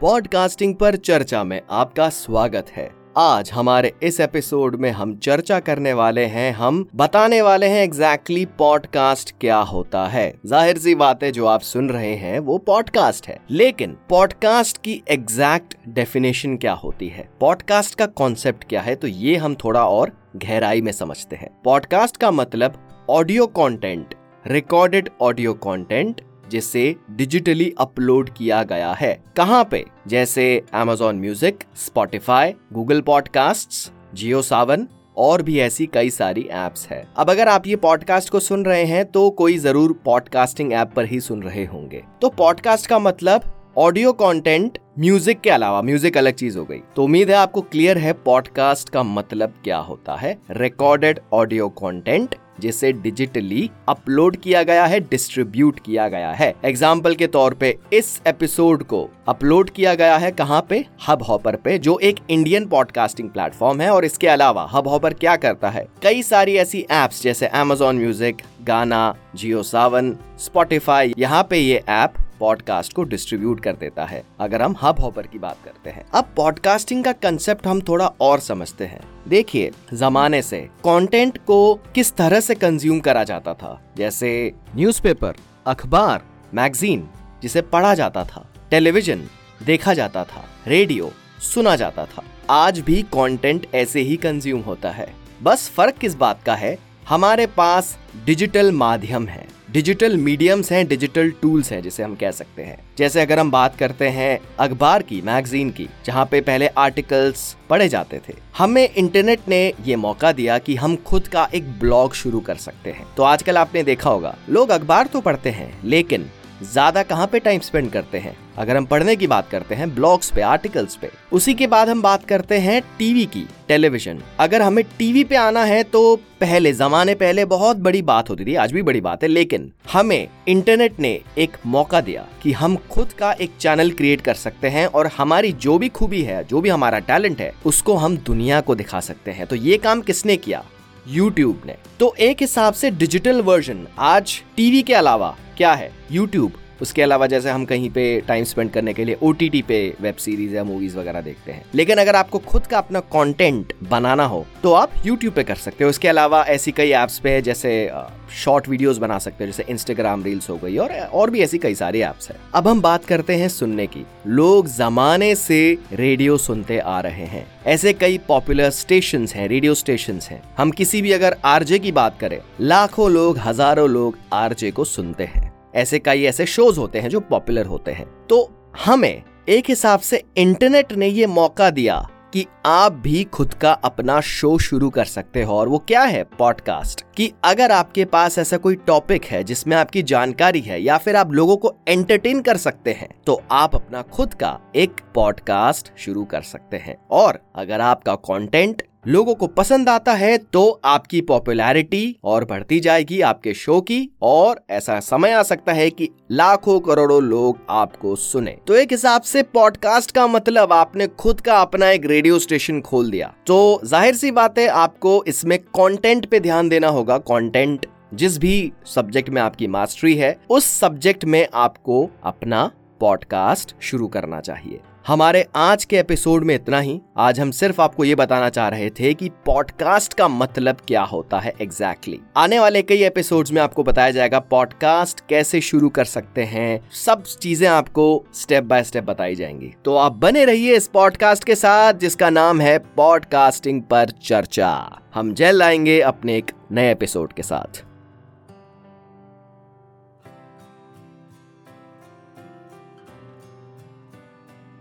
Podcasting पर चर्चा में आपका स्वागत है। आज हमारे इस एपिसोड में हम चर्चा करने वाले हैं, हम बताने वाले हैं एग्जैक्टली exactly पॉडकास्ट क्या होता है। ज़ाहिर सी बात जो आप सुन रहे हैं, वो पॉडकास्ट है। लेकिन पॉडकास्ट की एग्जैक्ट डेफिनेशन क्या होती है? पॉडकास्ट का कॉन्सेप्ट क्या है? तो ये हम थोड़ा और गहराई में समझते हैं। पॉडकास्ट का मतलब audio content recorded audio content जिसे डिजिटली अपलोड किया गया है। कहाँ पे? जैसे Amazon music Spotify Google podcast JioSaavn और भी ऐसी कई सारी एप्स है। अब अगर आप ये पॉडकास्ट को सुन रहे हैं तो कोई ज़रूर पॉडकास्टिंग ऐप पर ही सुन रहे होंगे। तो पॉडकास्ट का मतलब ऑडियो कंटेंट म्यूज़िक के अलावा म्यूज़िक अलग चीज़ हो गई। तो उम्मीद है आपको क्लियर है पॉडकास्ट का मतलब क्या होता है। रिकॉर्डेड ऑडियो कंटेंट जिसे डिजिटली अपलोड किया गया है डिस्ट्रीब्यूट किया गया है। एग्ज़ाम्पल के तौर पे इस एपिसोड को अपलोड किया गया है कहाँ पे? हब हॉपर पे, जो एक इंडियन पॉडकास्टिंग प्लेटफॉर्म है और इसके अलावा हब हॉपर क्या करता है? कई सारी ऐसी एप्स जैसे एमेजोन म्यूज़िक गाना जियो सावन स्पॉटिफाई यहाँ पे ये ऐप पॉडकास्ट को डिस्ट्रीब्यूट कर देता है। अगर हम हब हॉपर की बात करते हैं अब पॉडकास्टिंग का कंसेप्ट हम थोड़ा और समझते हैं। देखिए जमाने से कंटेंट को किस तरह से कंज्यूम करा जाता था? जैसे न्यूज़पेपर, अखबार मैगजीन जिसे पढ़ा जाता था टेलीविज़न देखा जाता था रेडियो सुना जाता था। आज भी कंटेंट ऐसे ही कंज्यूम होता है। बस फ़र्क किस बात का है? हमारे पास डिजिटल माध्यम है। डिजिटल मीडियम्स हैं डिजिटल टूल्स हैं, जिसे हम कह सकते हैं। जैसे अगर हम बात करते हैं अखबार की मैगजीन की, जहाँ पे पहले आर्टिकल्स पढ़े जाते थे। हमें इंटरनेट ने ये मौका दिया कि हम खुद का एक ब्लॉग शुरू कर सकते हैं। तो आजकल आपने देखा होगा, लोग अखबार तो पढ़ते हैं, लेकिन ज़्यादा कहाँ पे टाइम स्पेंड करते हैं? अगर हम पढ़ने की बात करते हैं ब्लॉग्स पे आर्टिकल्स पे, उसी के बाद हम बात करते हैं टीवी की टेलीविज़न अगर हमें टीवी पे आना है तो पहले, जमाने पहले बहुत बड़ी बात होती थी, आज भी बड़ी बात है, लेकिन हमें इंटरनेट ने एक मौका दिया कि हम खुद का एक चैनल क्रिएट कर सकते हैं और हमारी जो भी खूबी है, जो भी हमारा टैलेंट है, उसको हम दुनिया को दिखा सकते हैं। तो ये काम किसने किया? यूट्यूब ने। तो एक हिसाब से डिजिटल वर्जन आज टीवी के अलावा क्या है? यूट्यूब उसके अलावा जैसे हम कहीं पे टाइम स्पेंड करने के लिए ओटीटी पे वेब सीरीज़ या मूवीज़ वगैरह देखते हैं। लेकिन अगर आपको खुद का अपना कंटेंट बनाना हो तो आप यूट्यूब पे कर सकते हो। उसके अलावा ऐसी कई एप्स पे है, जैसे शॉर्ट वीडियोस बना सकते हो, जैसे इंस्टाग्राम रील्स हो गई, और और भी ऐसी कई सारी एप्स है। अब हम बात करते हैं सुनने की। लोग जमाने से रेडियो सुनते आ रहे हैं। ऐसे कई पॉपुलर स्टेशन है रेडियो स्टेशन है। हम किसी भी अगर आरजे की बात करें, लाखों लोग, हज़ारों लोग आरजे को सुनते हैं। ऐसे कई ऐसे शोज़ होते हैं जो पॉपुलर होते हैं। तो हमें एक हिसाब से इंटरनेट ने ये मौका दिया कि आप भी खुद का अपना शो शुरू कर सकते हो। और वो क्या है? पॉडकास्ट कि अगर आपके पास ऐसा कोई टॉपिक है जिसमें आपकी जानकारी है या फिर आप लोगों को एंटरटेन कर सकते हैं तो आप अपना खुद का एक पॉडकास्ट शुरू कर सकते हैं। और अगर आपका कंटेंट लोगों को पसंद आता है तो आपकी पॉपुलैरिटी और बढ़ती जाएगी आपके शो की और ऐसा समय आ सकता है कि लाखों करोड़ों लोग आपको सुने। तो एक हिसाब से पॉडकास्ट का मतलब आपने खुद का अपना एक रेडियो स्टेशन खोल दिया। तो ज़ाहिर सी बात है, आपको इसमें कंटेंट पे ध्यान देना होगा। कंटेंट जिस भी सब्जेक्ट में आपकी मास्टरी है, उस सब्जेक्ट में आपको अपना पॉडकास्ट शुरू करना चाहिए। हमारे आज के एपिसोड में इतना ही। आज हम सिर्फ़ आपको ये बताना चाह रहे थे कि पॉडकास्ट का मतलब क्या होता है एग्जैक्टली exactly. आने वाले कई एपिसोड्स में आपको बताया जाएगा पॉडकास्ट कैसे शुरू कर सकते हैं। सब चीज़ें आपको स्टेप बाय स्टेप बताई जाएँगी। तो आप बने रहिए इस पॉडकास्ट के साथ, जिसका नाम है पॉडकास्टिंग पर चर्चा। हम जल्द आएँगे अपने एक नए एपिसोड के साथ।